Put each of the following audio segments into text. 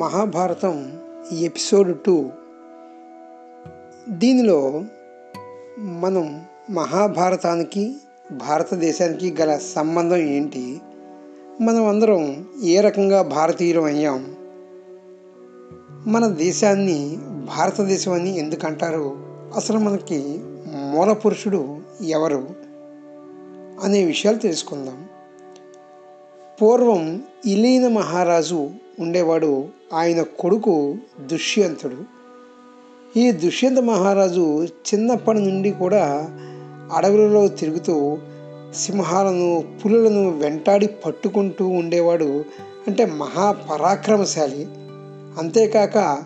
Mahabharatam episode two. దీనిలో మనం మహాభారతానికి భారతదేశానికి గల సంబంధం ఏంటి? మనం అందరం ఏ రకంగా భారతీయులం అయ్యాం? మన దేశాన్ని భారతదేశం అని ఎందుకంటారు? అసలు మనకి మూల పురుషుడు ఎవరు? అనే విషయాలు తెలుసుకుందాం. పూర్వం ఇలీన మహారాజు ఉండేవాడు ఆయన కొడుకు దుష్యంతుడు. ఈ దుష్యంత మహారాజు చిన్నప్పటి నుండి కూడా అడవులలో తిరుగుతూ సింహాలను పులులను వెంటాడి పట్టుకుంటూ ఉండేవాడు అంటే మహాపరాక్రమశాలి. అంతేకాక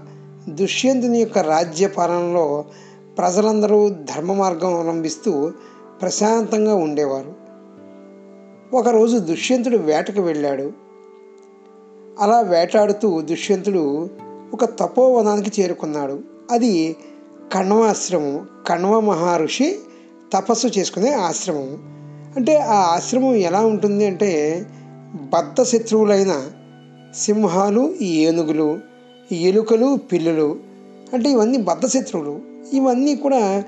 దుష్యంతుని యొక్క రాజ్య పాలనలో ప్రజలందరూ ధర్మ మార్గం అవలంబిస్తూ ప్రశాంతంగా ఉండేవారు. ఒకరోజు దుష్యంతుడు వేటకు వెళ్ళాడు. అలా వేటాడుతూ దుష్యంతుడు ఒక తపోవనానికి చేరుకున్నాడు. అది కణ్వాశ్రమం. కణ్వ మహర్షి తపస్సు చేసుకునే ఆశ్రమం. అంటే ఆ ఆశ్రమం ఎలా ఉంటుంది అంటే బద్ధ శత్రువులైన సింహాలు ఏనుగులు ఎలుకలు పిల్లులు అంటే ఇవన్నీ బద్ధ శత్రువులు. ఇవన్నీ కూడా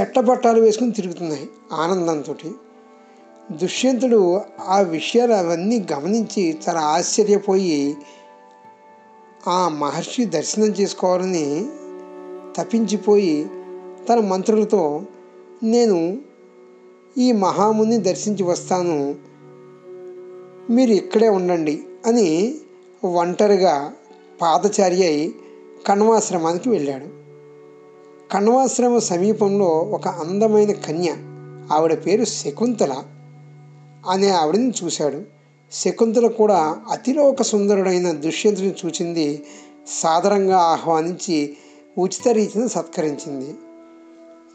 చెట్టపట్టాలు వేసుకుని తిరుగుతున్నాయి ఆనందంతో దుష్యంతుడు ఆ విషయాలు అవన్నీ గమనించి చాలా ఆశ్చర్యపోయి ఆ మహర్షి దర్శనం చేసుకోవాలని తప్పించిపోయి తన మంత్రులతో నేను ఈ మహాముని దర్శించి వస్తాను. మీరు ఇక్కడే ఉండండి అని ఒంటరిగా పాదచారి అయి కణ్వాశ్రమానికి వెళ్ళాడు. కణ్వాశ్రమ సమీపంలో ఒక అందమైన కన్య ఆవిడ పేరు శకుంతల. అనే ఆవిడని చూశాడు. శకుంతల కూడా అతిలోక సుందరుడైన దుష్యంతుని చూచింది సాదరంగా ఆహ్వానించి ఉచిత రీతిని సత్కరించింది.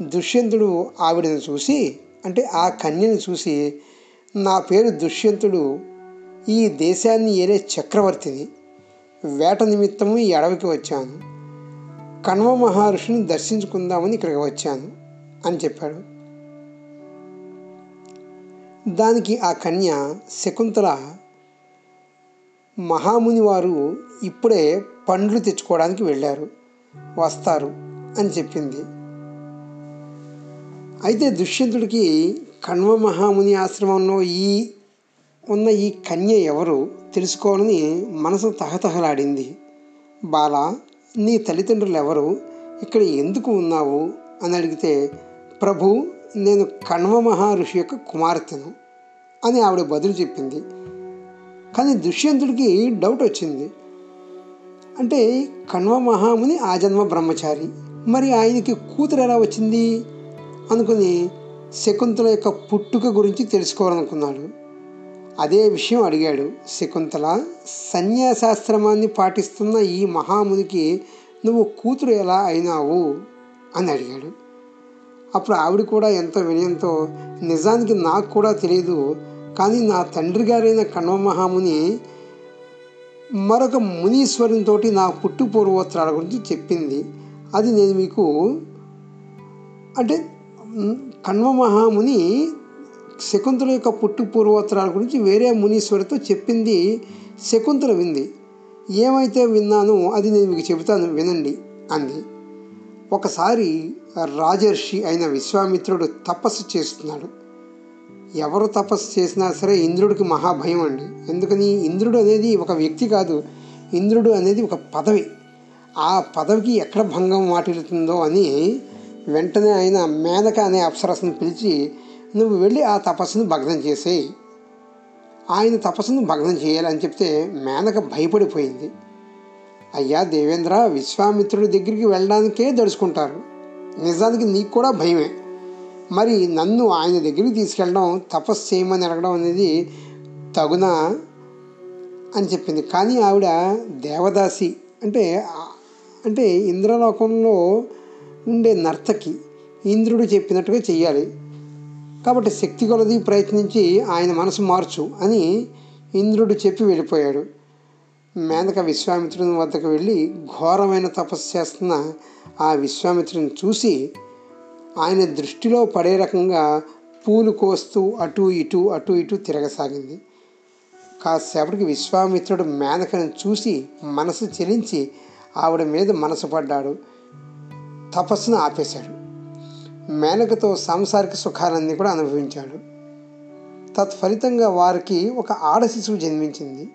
దుష్యంతుడు ఆవిడని చూసి అంటే ఆ కన్యని చూసి నా పేరు దుష్యంతుడు ఈ దేశాన్ని ఏరే చక్రవర్తిని. వేట నిమిత్తము ఈ అడవికి వచ్చాను. కణ్వ మహర్షిని దర్శించుకుందామని ఇక్కడికి వచ్చాను అని చెప్పాడు. దానికి ఆ కన్య శకుంతల మహాముని వారు ఇప్పుడే పండ్లు తెచ్చుకోవడానికి వెళ్ళారు వస్తారు అని చెప్పింది. అయితే దుష్యంతుడికి కణ్వ మహాముని ఆశ్రమంలో ఈ ఉన్న ఈ కన్య ఎవరు తెలుసుకోవాలని మనసు తహతహలాడింది. బాల నీ తల్లిదండ్రులు ఎవరు ఇక్కడ ఎందుకు ఉన్నావు? అని అడిగితే ప్రభు నేను కణ్వ మహర్షి యొక్క కుమార్తెను అని ఆవిడ బదులు చెప్పింది. కానీ దుష్యంతుడికి డౌట్ వచ్చింది. అంటే కణ్వ మహాముని ఆ జన్మ బ్రహ్మచారి. మరి ఆయనకి కూతురు ఎలా వచ్చింది? అనుకుని శకుంతల యొక్క పుట్టుక గురించి తెలుసుకోవాలనుకున్నాడు. అదే విషయం అడిగాడు. శకుంతల సన్యాసాశ్రమాన్ని పాటిస్తున్న ఈ మహామునికి నువ్వు కూతురు ఎలా అయినావు? అని అడిగాడు. అప్పుడు ఆవిడ కూడా ఎంతో వినయంతో నిజానికి నాకు కూడా తెలియదు కానీ నా తండ్రి గారైన కణ్వ మహాముని మరొక మునీశ్వరునితో నా పుట్టు పూర్వోత్తరాల గురించి చెప్పింది. అది నేను మీకు అంటే కణ్వ మహాముని శకుంతల యొక్క పుట్టు పూర్వోత్తరాల గురించి వేరే మునీశ్వరితో చెప్పింది శకుంతల వింది. ఏమైతే విన్నానో అది నేను మీకు చెబుతాను వినండి అంది. ఒకసారి రాజర్షి అయిన విశ్వామిత్రుడు తపస్సు చేస్తున్నాడు. ఎవరు తపస్సు చేసినా సరే ఇంద్రుడికి మహాభయం అండి. ఎందుకని? ఇంద్రుడు అనేది ఒక వ్యక్తి కాదు. ఇంద్రుడు అనేది ఒక పదవి. ఆ పదవికి ఎక్కడ భంగం వాటిల్లుతుందో అని వెంటనే ఆయన మేనక అనే అప్సరస్ను పిలిచి నువ్వు వెళ్ళి ఆ తపస్సును భగ్నం చేసేయి. ఆయన తపస్సును భగ్నం చేయాలని చెప్తే మేనక భయపడిపోయింది. అయ్యా దేవేంద్ర విశ్వామిత్రుడి దగ్గరికి వెళ్ళడానికే దడుచుకుంటారు. నిజానికి నీకు కూడా భయమే. మరి నన్ను ఆయన దగ్గరికి తీసుకెళ్ళడం తపస్సు చేయమని అడగడం అనేది తగునా అని చెప్పింది. కానీ ఆవిడ దేవదాసి అంటే అంటే ఇంద్రలోకంలో ఉండే నర్తకి ఇంద్రుడు చెప్పినట్టుగా చెయ్యాలి. కాబట్టి శక్తి కొలది ప్రయత్నించి ఆయన మనసు మార్చు అని ఇంద్రుడు చెప్పి వెళ్ళిపోయాడు. మేనక విశ్వామిత్రుని వద్దకు వెళ్ళి ఘోరమైన తపస్సు చేస్తున్న ఆ విశ్వామిత్రుని చూసి ఆయన దృష్టిలో పడే రకంగా పూలు కోస్తూ అటు ఇటు అటు ఇటు తిరగసాగింది. కాసేపటికి విశ్వామిత్రుడు మేనకను చూసి మనసు చెలించి ఆవిడ మీద మనసు పడ్డాడు. తపస్సును ఆపేశాడు. మేనకతో సాంసారిక సుఖాలన్నీ కూడా అనుభవించాడు. తత్ఫలితంగా వారికి ఒక ఆడ శిశువు జన్మించింది.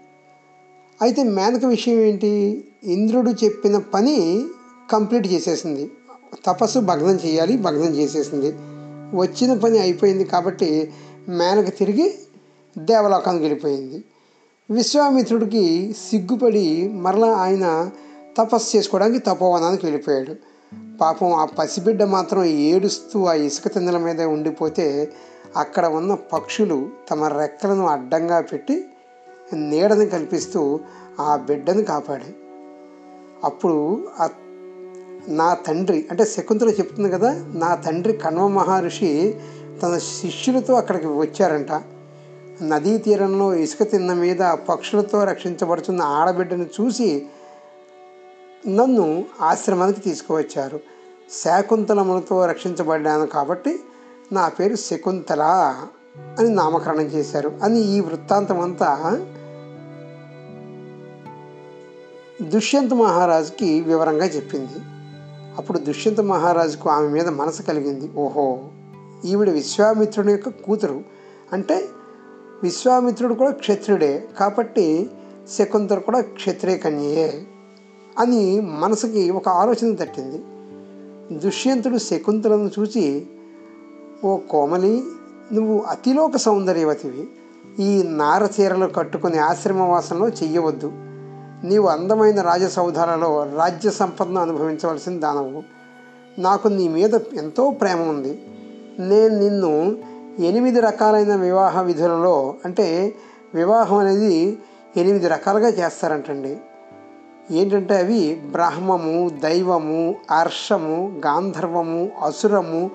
అయితే మేనక విషయం ఏంటి? ఇంద్రుడు చెప్పిన పని కంప్లీట్ చేసేసింది. తపస్సు భగ్నం చేయాలి భగ్నం చేసేసింది. వచ్చిన పని అయిపోయింది కాబట్టి మేనక తిరిగి దేవలోకానికి వెళ్ళిపోయింది. విశ్వామిత్రుడికి సిగ్గుపడి మరలా ఆయన తపస్సు చేసుకోవడానికి తపోవనానికి వెళ్ళిపోయాడు. పాపం ఆ పసిబిడ్డ మాత్రం ఏడుస్తూ ఆ ఇసుక తిన్నెల మీద ఉండిపోతే అక్కడ ఉన్న పక్షులు తమ రెక్కలను అడ్డంగా పెట్టి నీడని కల్పిస్తూ ఆ బిడ్డను కాపాడాయి అప్పుడు ఆ నా తండ్రి అంటే శకుంతల చెప్తుంది కదా నా తండ్రి కణ్వ మహర్షి తన శిష్యులతో అక్కడికి వచ్చారంట. నదీ తీరంలో ఇసుక తిన్న మీద పక్షులతో రక్షించబడుతున్న ఆడబిడ్డను చూసి నన్ను ఆశ్రమానికి తీసుకువచ్చారు. శాకుంతలములతో రక్షించబడ్డాను కాబట్టి నా పేరు శకుంతల అని నామకరణం చేశారు. అని ఈ వృత్తాంతం అంతా దుష్యంత మహారాజుకి వివరంగా చెప్పింది. అప్పుడు దుష్యంత మహారాజుకు ఆమె మీద మనసు కలిగింది. ఓహో ఈవిడ విశ్వామిత్రుని యొక్క కూతురు. అంటే విశ్వామిత్రుడు కూడా క్షత్రుడే కాబట్టి శకుంతలు కూడా క్షత్రియ కన్యయే అని మనసుకి ఒక ఆలోచన తట్టింది. దుష్యంతుడు శకుంతలను చూసి ఓ కోమలి నువ్వు అతిలోక సౌందర్యవతివి. ఈ నారచీరలు కట్టుకుని ఆశ్రమవాసంలో చెయ్యవద్దు. నీవు అందమైన రాజసౌధాలలో రాజ్య సంపదను అనుభవించవలసిన దానవు. నాకు నీ మీద ఎంతో ప్రేమ ఉంది. నేను నిన్ను ఎనిమిది రకాలైన వివాహ విధులలో అంటే వివాహం అనేది ఎనిమిది రకాలుగా చేస్తారంటండి. ఏంటంటే అవి బ్రాహ్మము దైవము అర్షము గాంధర్వము అసురము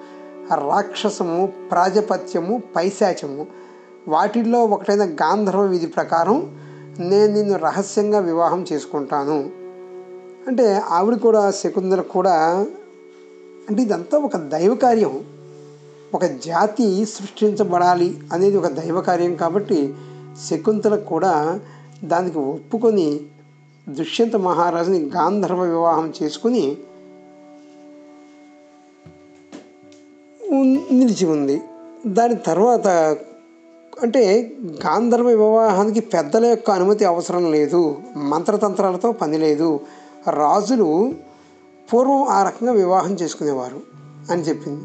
రాక్షసము ప్రాజపత్యము పైశాచము. వాటిల్లో ఒకటైన గాంధర్వ విధి ప్రకారం నేను నిన్ను రహస్యంగా వివాహం చేసుకుంటాను. అంటే ఆవిడ కూడా శకుందల కూడా అంటే ఇదంతా ఒక దైవ కార్యం. ఒక జాతి సృష్టించబడాలి అనేది ఒక దైవ కార్యం కాబట్టి శకుంతల కూడా దానికి ఒప్పుకొని దుష్యంత మహారాజుని గాంధర్వ వివాహం చేసుకుని నిలిచి ఉంది. దాని తర్వాత అంటే గాంధర్వ వివాహానికి పెద్దల యొక్క అనుమతి అవసరం లేదు మంత్రతంత్రాలతో పని లేదు. రాజులు పూర్వం ఆ రకంగా వివాహం చేసుకునేవారు అని చెప్పింది.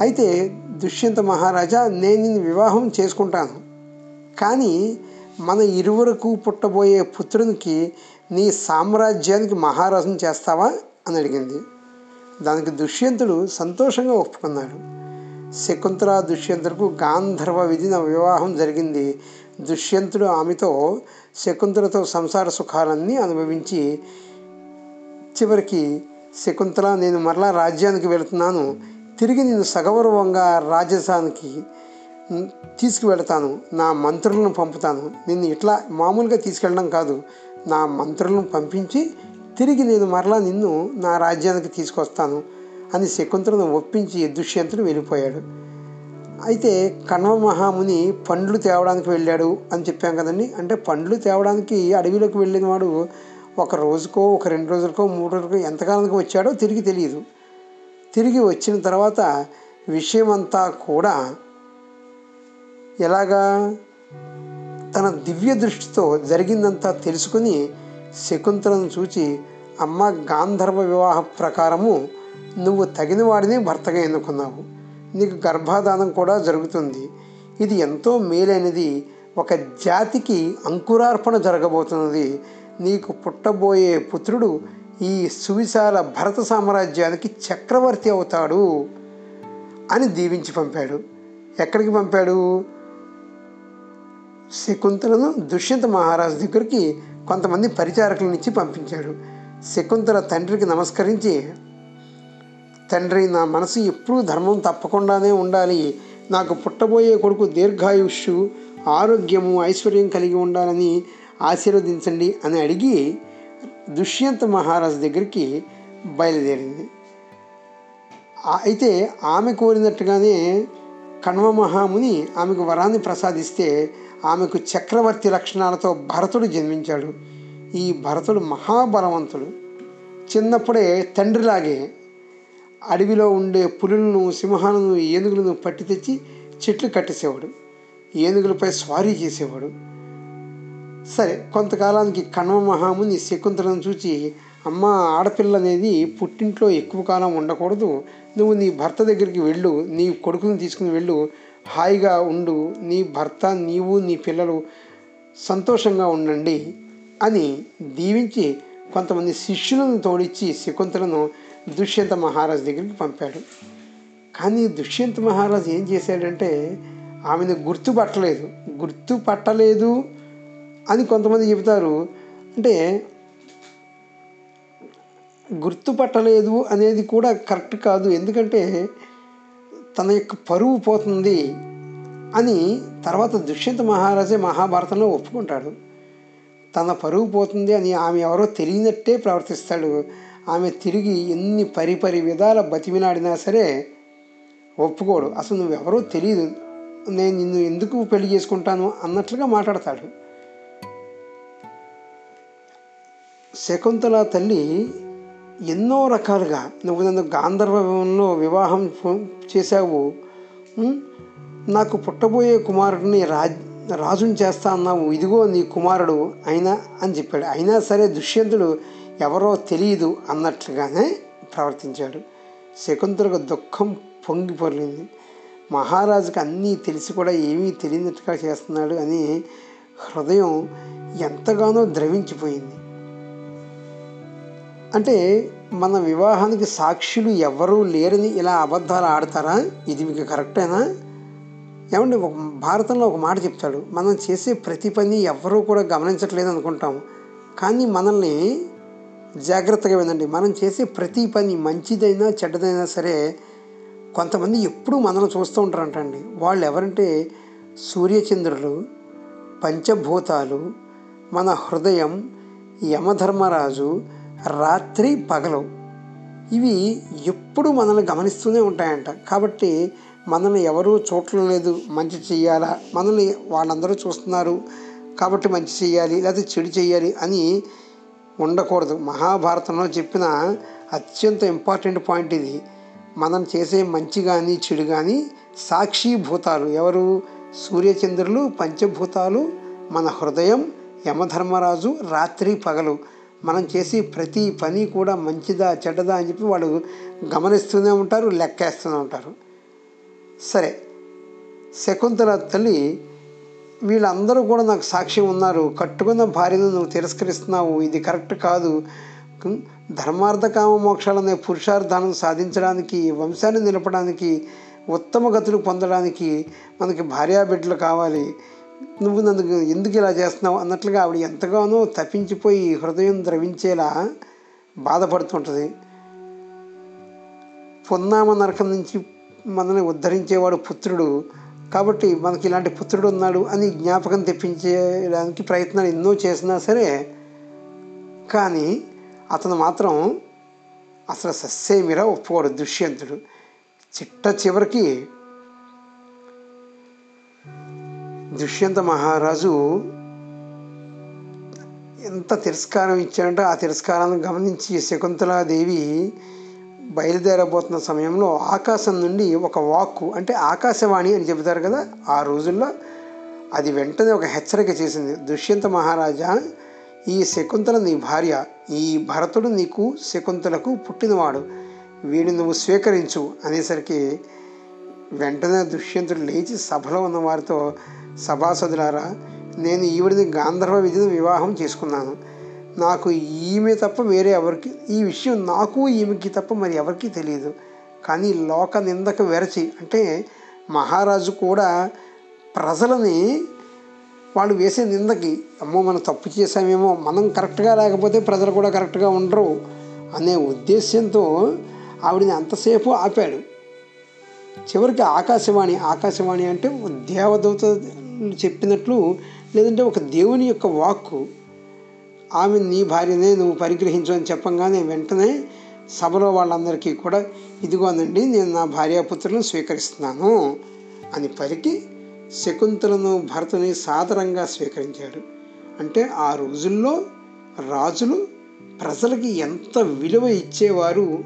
అయితే దుష్యంత మహారాజా నేను నిన్ను వివాహం చేసుకుంటాను. కానీ మన ఇరువురకు పుట్టబోయే పుత్రునికి నీ సామ్రాజ్యానికి మహారాజును చేస్తావా? అని అడిగింది. దానికి దుష్యంతుడు సంతోషంగా ఒప్పుకున్నాడు. శకుంతల దుష్యంతులకు గాంధర్వ విధిన వివాహం జరిగింది. దుష్యంతుడు ఆమెతో శకుంతలతో సంసార సుఖాలన్నీ అనుభవించి చివరికి శకుంతల నేను మరలా రాజ్యానికి వెళుతున్నాను. తిరిగి నేను సగౌరవంగా రాజధానికి తీసుకువెళతాను. నా మంత్రులను పంపుతాను. నిన్ను ఇట్లా మామూలుగా తీసుకెళ్ళడం కాదు. నా మంత్రులను పంపించి తిరిగి నేను మరలా నిన్ను నా రాజ్యానికి తీసుకొస్తాను. అని శకుంతలను ఒప్పించి దుష్యంతుడు వెళ్ళిపోయాడు. అయితే కణవ మహాముని పండ్లు తేవడానికి వెళ్ళాడు అని చెప్పాం కదండి. అంటే పండ్లు తేవడానికి అడవిలోకి వెళ్ళిన వాడు ఒక రోజుకో ఒక రెండు రోజులకో మూడు రోజులకో ఎంతకాలానికి వచ్చాడో తిరిగి తెలియదు. తిరిగి వచ్చిన తర్వాత విషయమంతా కూడా ఎలాగా తన దివ్య దృష్టితో జరిగిందంతా తెలుసుకుని శకుంతలను చూచి అమ్మ గాంధర్వ వివాహ ప్రకారము నువ్వు తగిన వాడిని భర్తగా ఎన్నుకున్నావు. నీకు గర్భాధానం కూడా జరుగుతుంది. ఇది ఎంతో మేలైనది. ఒక జాతికి అంకురార్పణ జరగబోతున్నది. నీకు పుట్టబోయే పుత్రుడు ఈ సువిశాల భరత సామ్రాజ్యానికి చక్రవర్తి అవుతాడు అని దీవించి పంపాడు. ఎక్కడికి పంపాడు? శకుంతలను దుష్యంత మహారాజు దగ్గరికి కొంతమంది పరిచారకులనిచ్చి పంపించాడు. శకుంతల తండ్రికి నమస్కరించి తండ్రి నా మనసు ఎప్పుడూ ధర్మం తప్పకుండానే ఉండాలి. నాకు పుట్టబోయే కొడుకు దీర్ఘాయుష్యు ఆరోగ్యము ఐశ్వర్యం కలిగి ఉండాలని ఆశీర్వదించండి అని అడిగి దుష్యంత మహారాజు దగ్గరికి బయలుదేరింది. అయితే ఆమె కోరినట్టుగానే కణ్వ మహాముని ఆమెకు వరాన్ని ప్రసాదిస్తే ఆమెకు చక్రవర్తి లక్షణాలతో భరతుడు జన్మించాడు. ఈ భరతుడు మహాబలవంతుడు. చిన్నప్పుడే తండ్రిలాగే అడవిలో ఉండే పులులను సింహాలను ఏనుగులను పట్టి తెచ్చి చెట్లు కట్టేసేవాడు. ఏనుగులపై స్వారీ చేసేవాడు. సరే కొంతకాలానికి కణ్వ మహాముని శకుంతలను చూచి అమ్మ ఆడపిల్ల అనేది పుట్టింట్లో ఎక్కువ కాలం ఉండకూడదు. నువ్వు నీ భర్త దగ్గరికి వెళ్ళు. నీ కొడుకుని తీసుకుని వెళ్ళు. హాయిగా ఉండు. నీ భర్త నీవు నీ పిల్లలు సంతోషంగా ఉండండి అని దీవించి కొంతమంది శిష్యులను తోడిచ్చి శకుంతలను దుష్యంత మహారాజు దగ్గరికి పంపాడు. కానీ దుష్యంత మహారాజు ఏం చేశాడంటే ఆమెను గుర్తుపట్టలేదు. గుర్తుపట్టలేదు అని కొంతమంది చెబుతారు. అంటే గుర్తుపట్టలేదు అనేది కూడా కరెక్ట్ కాదు. ఎందుకంటే తన యొక్క పరువు పోతుంది అని తర్వాత దుష్యంత మహారాజే మహాభారతంలో ఒప్పుకుంటాడు. తన పరువు పోతుంది అని ఆమె ఎవరో తెలియనట్టే ప్రవర్తిస్తాడు. ఆమె తిరిగి ఎన్ని పరిపరి విధాల బతిమినాడినా సరే ఒప్పుకోడు. అసలు నువ్వెవరో తెలియదు నేను నిన్ను ఎందుకు పెళ్ళి చేసుకుంటాను అన్నట్లుగా మాట్లాడతాడు. శకుంతల తల్లి ఎన్నో రకాలుగా నువ్వు నన్ను గాంధర్వంలో వివాహం చేశావు. నాకు పుట్టబోయే కుమారుడిని రాజ్ రాజుని చేస్తా అన్నావు. ఇదిగో నీ కుమారుడు అయినా అని చెప్పాడు. అయినా సరే దుష్యంతుడు ఎవరో తెలియదు అన్నట్లుగానే ప్రవర్తించాడు. శకుంతలకు దుఃఖం పొంగి మహారాజుకు అన్నీ తెలిసి కూడా ఏమీ తెలియనట్టుగా చేస్తున్నాడు అని హృదయం ఎంతగానో ద్రవించిపోయింది. అంటే మన వివాహానికి సాక్షులు ఎవరూ లేరని ఇలా అబద్ధాలు ఆడతారా? ఇది మీకు కరెక్టేనా? ఏమంటే ఒక భారతంలో ఒక మాట చెప్తాడు. మనం చేసే ప్రతి పని ఎవరూ కూడా గమనించట్లేదు అనుకుంటాం కానీ మనల్ని జాగ్రత్తగా వినండి. మనం చేసే ప్రతి పని మంచిదైనా చెడ్డదైనా సరే కొంతమంది ఎప్పుడూ మనల్ని చూస్తూ ఉంటారంటండి. వాళ్ళు ఎవరంటే సూర్యచంద్రులు పంచభూతాలు మన హృదయం యమధర్మరాజు రాత్రి పగలు. ఇవి ఎప్పుడు మనల్ని గమనిస్తూనే ఉంటాయంట. కాబట్టి మనల్ని ఎవరూ చూడటం లేదు. మంచి చేయాలా? మనల్ని వాళ్ళందరూ చూస్తున్నారు. కాబట్టి మంచి చేయాలి లేకపోతే చెడు చేయాలి అని ఉండకూడదు. మహాభారతంలో చెప్పిన అత్యంత ఇంపార్టెంట్ పాయింట్ ఇది. మనం చేసే మంచి కానీ చెడు కానీ సాక్షిభూతాలు ఎవరు? సూర్యచంద్రులు పంచభూతాలు మన హృదయం యమధర్మరాజు రాత్రి పగలు. మనం చేసే ప్రతి పని కూడా మంచిదా చెడ్డదా అని చెప్పి వాళ్ళు గమనిస్తూనే ఉంటారు లెక్కేస్తూనే ఉంటారు. సరే శకుంతల తల్లి వీళ్ళందరూ కూడా నాకు సాక్ష్యం ఉన్నారు. కట్టుకున్న భార్యను నువ్వు తిరస్కరిస్తున్నావు. ఇది కరెక్ట్ కాదు. ధర్మార్థ కామ మోక్షాలనే పురుషార్థాలను సాధించడానికి వంశాన్ని నిలపడానికి ఉత్తమ గతులు పొందడానికి మనకి భార్యాబిడ్డలు కావాలి. నువ్వు నన్ను ఎందుకు ఇలా చేస్తున్నావు? అన్నట్లుగా ఆవిడ ఎంతగానో తప్పించిపోయి హృదయం ద్రవించేలా బాధపడుతుంటుంది. పొన్నామ నరకం నుంచి మనల్ని ఉద్ధరించేవాడు పుత్రుడు. కాబట్టి మనకి ఇలాంటి పుత్రుడు ఉన్నాడు అని జ్ఞాపకం తెప్పించేయడానికి ప్రయత్నాలు ఎన్నో చేసినా సరే కానీ అతను మాత్రం అసలు సస్సేమిరా ఒప్పుకోడు దుష్యంతుడు. చిట్ట చివరికి దుష్యంత మహారాజు ఎంత తిరస్కారం ఇచ్చాడంటే ఆ తిరస్కారాన్ని గమనించి శకుంతలాదేవి బయలుదేరబోతున్న సమయంలో ఆకాశం నుండి ఒక వాక్కు అంటే ఆకాశవాణి అని చెబుతారు కదా ఆ రోజుల్లో అది వెంటనే ఒక హెచ్చరిక చేసింది. దుష్యంత మహారాజా ఈ శకుంతల నీ భార్య ఈ భరతుడు నీకు శకుంతలకు పుట్టినవాడు. వీడిని నువ్వు స్వీకరించు అనేసరికి వెంటనే దుష్యంతుడు లేచి సభలో ఉన్న వారితో సభాసదులారా నేను ఈవిడిని గాంధర్వ విధిని వివాహం చేసుకున్నాను. నాకు ఈమె తప్ప వేరే ఎవరికి ఈ విషయం నాకు ఈమెకి తప్ప మరి ఎవరికీ తెలియదు కానీ లోక నిందకు వెరచి అంటే మహారాజు కూడా ప్రజలని వాళ్ళు వేసే నిందకి అమ్మో మనం తప్పు చేసామేమో మనం కరెక్ట్గా లేకపోతే ప్రజలు కూడా కరెక్ట్గా ఉండరు అనే ఉద్దేశంతో ఆవిడని అంతసేపు ఆపాడు. చివరికి ఆకాశవాణి ఆకాశవాణి అంటే దేవదూత చెప్పినట్లు లేదంటే ఒక దేవుని యొక్క వాక్కు ఆమె నీ భార్యనే నువ్వు పరిగ్రహించు అని చెప్పంగానే వెంటనే సభలో వాళ్ళందరికీ కూడా ఇదిగోనండి నేను నా భార్యాపుత్రులను స్వీకరిస్తున్నాను అని పలికి శకుంతలను భరతుని సాదరంగా స్వీకరించాడు. అంటే ఆ రోజుల్లో రాజులు ప్రజలకి ఎంత విలువ ఇచ్చేవారు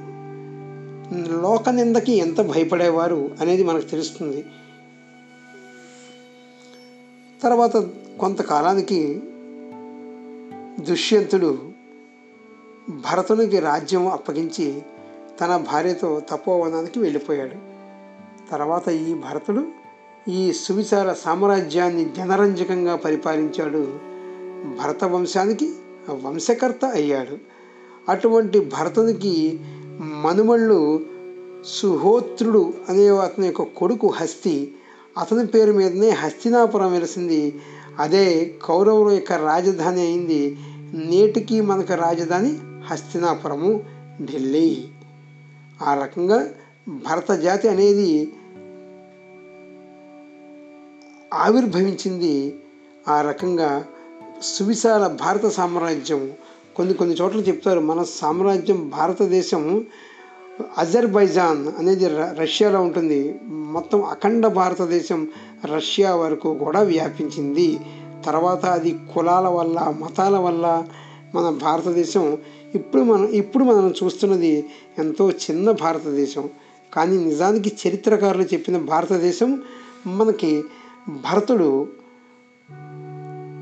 లోక నిందకి ఎంత భయపడేవారు అనేది మనకు తెలుస్తుంది. తర్వాత కొంతకాలానికి దుష్యంతుడు భరతునికి రాజ్యం అప్పగించి తన భార్యతో తపోవనానికి వెళ్ళిపోయాడు. తర్వాత ఈ భరతుడు ఈ సువిచార సామ్రాజ్యాన్ని జనరంజకంగా పరిపాలించాడు. భరత వంశానికి వంశకర్త అయ్యాడు. అటువంటి భరతునికి మనుమళ్ళు సుహోత్రుడు అనే అతని యొక్క కొడుకు హస్తి అతని పేరు మీదనే హస్తినాపురం వెలిసింది. అదే కౌరవుల యొక్క రాజధాని అయింది నేటికి మనకు రాజధాని హస్తినాపురము ఢిల్లీ. ఆ రకంగా భరత జాతి అనేది ఆవిర్భవించింది. ఆ రకంగా సువిశాల భారత సామ్రాజ్యం కొన్ని కొన్ని చోట్ల చెప్తారు మన సామ్రాజ్యం భారతదేశం అజర్బైజాన్ అనేది రష్యాలో ఉంటుంది. మొత్తం అఖండ భారతదేశం రష్యా వరకు కూడా వ్యాపించింది. తర్వాత అది కులాల వల్ల మతాల వల్ల మన భారతదేశం ఇప్పుడు మనం ఇప్పుడు మనం చూస్తున్నది ఎంతో చిన్న భారతదేశం. కానీ నిజానికి చరిత్రకారులు చెప్పిన భారతదేశం మనకి భరతుడు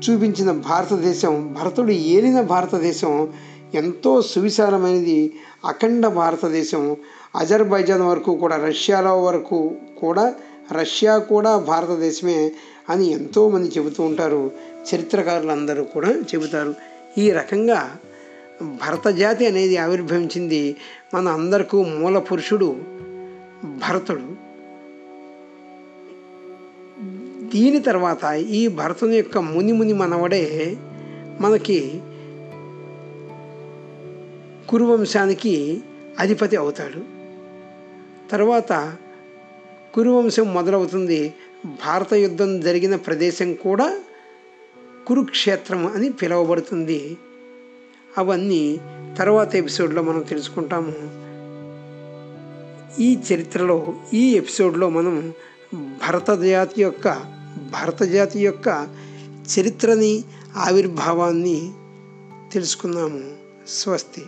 చూపించిన భారతదేశం భరతుడు ఏలిన భారతదేశం ఎంతో సువిశాలమైనది అఖండ భారతదేశం. అజర్బైజాన్ వరకు కూడా రష్యాలో వరకు కూడా రష్యా కూడా భారతదేశమే అని ఎంతోమంది చెబుతూ ఉంటారు. చరిత్రకారులు అందరూ కూడా చెబుతారు. ఈ రకంగా భరత జాతి అనేది ఆవిర్భవించింది మన అందరికీ మూల పురుషుడు భరతుడు. దీని తర్వాత ఈ భరతుని యొక్క ముని ముని మనవడే మనకి కురువంశానికి అధిపతి అవుతాడు. తర్వాత కురువంశం మొదలవుతుంది. భారత యుద్ధం జరిగిన ప్రదేశం కూడా కురుక్షేత్రం అని పిలువబడుతుంది. అవన్నీ తర్వాత ఎపిసోడ్లో మనం తెలుసుకుంటాము. ఈ చరిత్రలో ఈ ఎపిసోడ్లో మనం భరత జాతి యొక్క భరతజాతి యొక్క చరిత్రని ఆవిర్భావాన్ని తెలుసుకున్నాము స్వస్తి.